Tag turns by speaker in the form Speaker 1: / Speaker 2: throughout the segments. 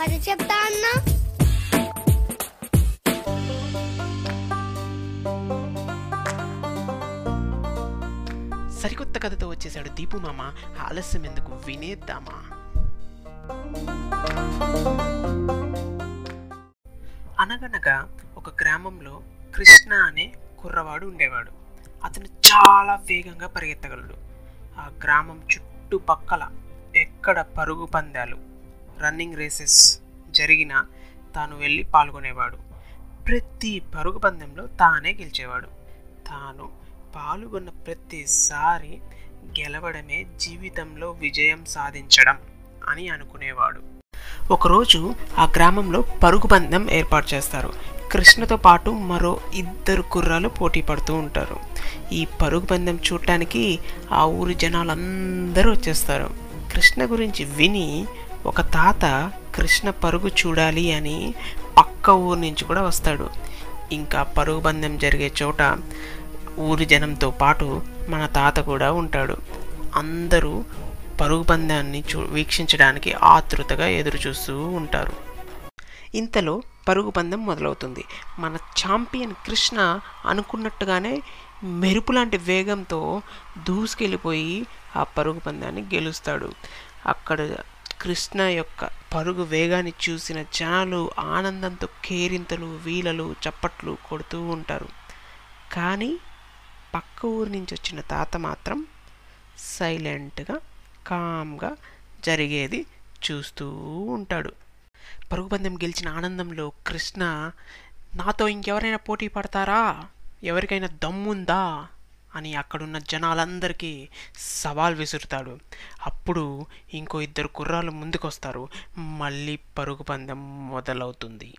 Speaker 1: కథ చెప్తా అన్నా.
Speaker 2: సరికొత్త కథతో వచ్చేసాడు దీపు మామ. ఆలస్యం ఎందుకు? వినేద్దామా? అనగనగా ఒక గ్రామంలో కృష్ణ అనే కుర్రవాడు ఉండేవాడు. అతను చాలా వేగంగా పరిగెత్తగలడు. ఆ గ్రామం చుట్టుపక్కల ఎక్కడ పరుగు పందాలు రన్నింగ్ రేసెస్ జరిగినా తాను వెళ్ళి పాల్గొనేవాడు. ప్రతి పరుగు పందెంలో తానే గెలిచేవాడు. తాను పాల్గొన్న ప్రతిసారి గెలవడమే జీవితంలో విజయం సాధించడం అని అనుకునేవాడు. ఒకరోజు ఆ గ్రామంలో పరుగు పందెం ఏర్పాటు చేస్తారు. కృష్ణతో పాటు మరో ఇద్దరు కుర్రాలు పోటీ పడుతూ ఉంటారు. ఈ పరుగు పందెం చూడటానికి ఆ ఊరి జనాలందరూ వచ్చేస్తారు. కృష్ణ గురించి విని ఒక తాత కృష్ణ పరుగు చూడాలి అని పక్క ఊరు నుంచి కూడా వస్తాడు. ఇంకా పరుగు పందెం జరిగే చోట ఊరి జనంతో పాటు మన తాత కూడా ఉంటాడు. అందరూ పరుగు పందాన్ని చూ వీక్షించడానికి ఆతృతగా ఎదురు చూస్తూ ఉంటారు. ఇంతలో పరుగు పందెం మొదలవుతుంది. మన ఛాంపియన్ కృష్ణ అనుకున్నట్టుగానే మెరుపు లాంటి వేగంతో దూసుకెళ్ళిపోయి ఆ పరుగు పందాన్ని గెలుస్తాడు. అక్కడ కృష్ణ యొక్క పరుగు వేగాన్ని చూసిన జనాలు ఆనందంతో కేరింతలు వీలలు చప్పట్లు కొడుతూ ఉంటారు. కానీ పక్క ఊరి నుంచి వచ్చిన తాత మాత్రం సైలెంట్గా కామ్గా జరిగేది చూస్తూ ఉంటాడు. పరుగు పందెం గెలిచిన ఆనందంలో కృష్ణ నాతో ఇంకెవరైనా పోటీ పడతారా? ఎవరికైనా దమ్ముందా? అని అక్కడున్న జనాలందరికీ సవాల్ విసురుతాడు. అప్పుడు ఇంకో ఇద్దరు కుర్రాలు ముందుకొస్తారు. మళ్ళీ పరుగు పందెం మొదలవుతుంది.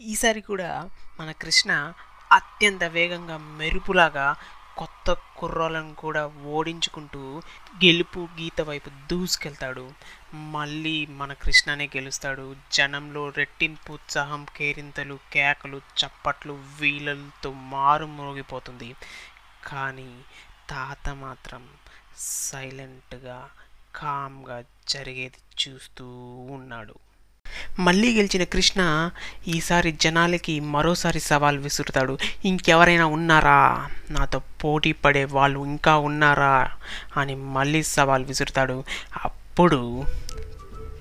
Speaker 2: ఈసారి కూడా మన కృష్ణ అత్యంత వేగంగా మెరుపులాగా కొత్త కుర్రాలను కూడా ఓడించుకుంటూ గెలుపు గీత వైపు దూసుకెళ్తాడు. మళ్ళీ మన కృష్ణనే గెలుస్తాడు. జనంలో రెట్టింపు ఉత్సాహం కేరింతలు కేకలు చప్పట్లు వీలలతో మారుమోగిపోతుంది కానీ తాత మాత్రం సైలెంట్గా కామ్గా జరిగేది చూస్తూ ఉన్నాడు. మళ్ళీ గెలిచిన కృష్ణ ఈసారి జనాలకి మరోసారి సవాల్ విసురుతాడు. ఇంకెవరైనా ఉన్నారా? నాతో పోటీ పడే వాళ్ళు ఇంకా ఉన్నారా? అని మళ్ళీ సవాల్ విసురుతాడు. అప్పుడు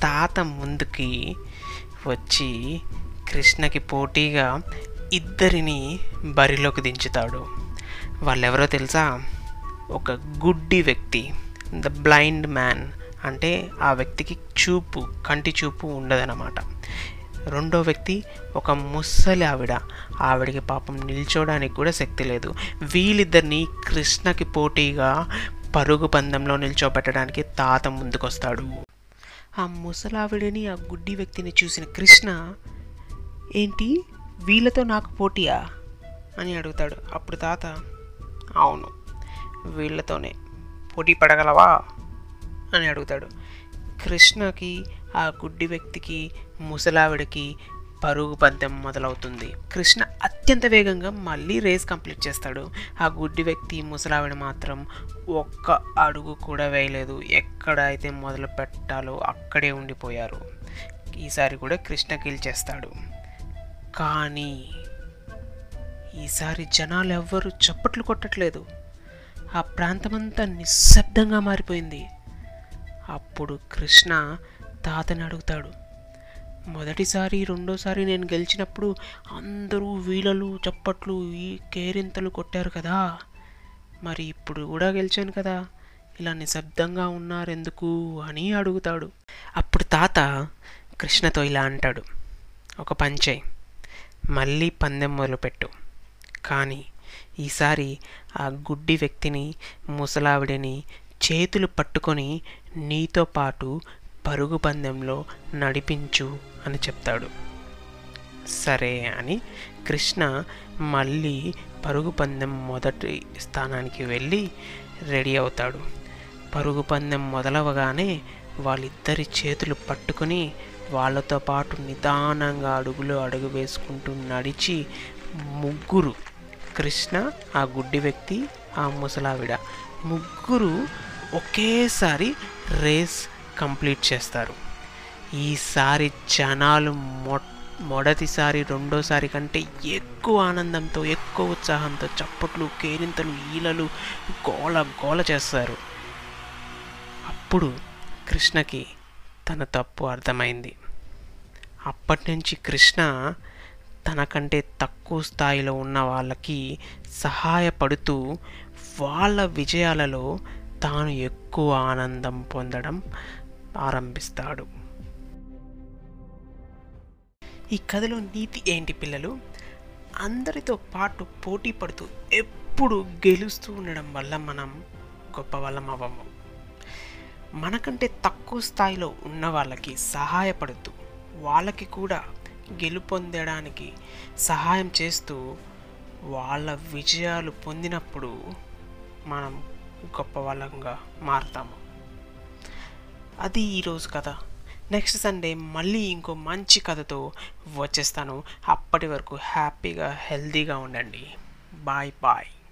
Speaker 2: తాత ముందుకి వచ్చి కృష్ణకి పోటీగా ఇద్దరిని బరిలోకి దించుతాడు. వాళ్ళెవరో తెలుసా? ఒక గుడ్డి వ్యక్తి ద బ్లైండ్ మ్యాన్. అంటే ఆ వ్యక్తికి చూపు కంటి చూపు ఉండదన్నమాట. రెండో వ్యక్తి ఒక ముసలి ఆవిడ. ఆవిడకి పాపం నిల్చోడానికి కూడా శక్తి లేదు. వీళ్ళిద్దరిని కృష్ణకి పోటీగా పరుగు పందెంలో నిల్చోబెట్టడానికి తాత ముందుకొస్తాడు. ఆ ముసలావిడిని ఆ గుడ్డి వ్యక్తిని చూసిన కృష్ణ ఏంటి? వీళ్ళతో నాకు పోటీయా? అని అడుగుతాడు. అప్పుడు తాత అవును. వీళ్ళతోనే పోటీ పడగలవా? అని అడుగుతాడు. కృష్ణకి ఆ గుడ్డి వ్యక్తికి ముసలావిడికి పరుగు పందెం మొదలవుతుంది. కృష్ణ అత్యంత వేగంగా మళ్ళీ రేస్ కంప్లీట్ చేస్తాడు. ఆ గుడ్డి వ్యక్తి ముసలావిడ మాత్రం ఒక్క అడుగు కూడా వేయలేదు. ఎక్కడ అయితే మొదలు పెట్టాలో అక్కడే ఉండిపోయారు. ఈసారి కూడా కృష్ణ గెలిచేస్తాడు. కానీ ఈసారి జనాలు ఎవ్వరూ చప్పట్లు కొట్టట్లేదు. ఆ ప్రాంతమంతా నిశ్శబ్దంగా మారిపోయింది. అప్పుడు కృష్ణ తాతని అడుగుతాడు మొదటిసారి రెండోసారి నేను గెలిచినప్పుడు అందరూ వీలలు చప్పట్లు ఈ కేరింతలు కొట్టారు కదా. మరి ఇప్పుడు కూడా గెలిచాను కదా. ఇలా నిశ్శబ్దంగా ఉన్నారెందుకు? అని అడుగుతాడు. అప్పుడు తాత కృష్ణతో ఇలా అంటాడు ఒక పంచే మళ్ళీ పందెం మొదలుపెట్టు. కానీ ఈసారి ఆ గుడ్డి వ్యక్తిని ముసలావిడిని చేతులు పట్టుకొని నీతో పాటు పరుగు పందెంలో నడిపించు అని చెప్తాడు. సరే అని కృష్ణ మళ్ళీ పరుగు పందెం మొదటి స్థానానికి వెళ్ళి రెడీ అవుతాడు. పరుగు పందెం మొదలవగానే వాళ్ళిద్దరి చేతులు పట్టుకొని వాళ్ళతో పాటు నిదానంగా అడుగులో అడుగు వేసుకుంటూ నడిచి ముగ్గురు కృష్ణ ఆ గుడ్డి వ్యక్తి ఆ ముసలావిడ. ముగ్గురు ఒకేసారి రేస్ కంప్లీట్ చేస్తారు. ఈసారి జనాలు మొ మొదటిసారి రెండోసారి కంటే ఎక్కువ ఆనందంతో ఎక్కువ ఉత్సాహంతో చప్పట్లు కేరింతలు ఈలలు గోల గోల చేస్తారు. అప్పుడు కృష్ణకి తన తప్పు అర్థమైంది. అప్పటి నుంచి కృష్ణ తనకంటే తక్కువ స్థాయిలో ఉన్న వాళ్ళకి సహాయపడుతూ వాళ్ళ విజయాలలో తాను ఎక్కువ ఆనందం పొందడం ఆరంభిస్తాడు. ఈ కథలో నీతి ఏంటి పిల్లలు? అందరితో పాటు పోటీ పడుతూ ఎప్పుడు గెలుస్తూ ఉండడం వల్ల మనం గొప్ప వాళ్ళం అవ్వము. మనకంటే తక్కువ స్థాయిలో ఉన్న వాళ్ళకి సహాయపడుతూ వాళ్ళకి కూడా గెలుపొందడానికి సహాయం చేస్తూ వాళ్ళ విజయాలు పొందినప్పుడు మనం గొప్ప వాళ్ళంగా మారుతాము. అది ఈరోజు కథ. నెక్స్ట్ సండే మళ్ళీ ఇంకో మంచి కథతో వచ్చేస్తాను. అప్పటి వరకు హ్యాపీగా హెల్తీగా ఉండండి. Bye bye.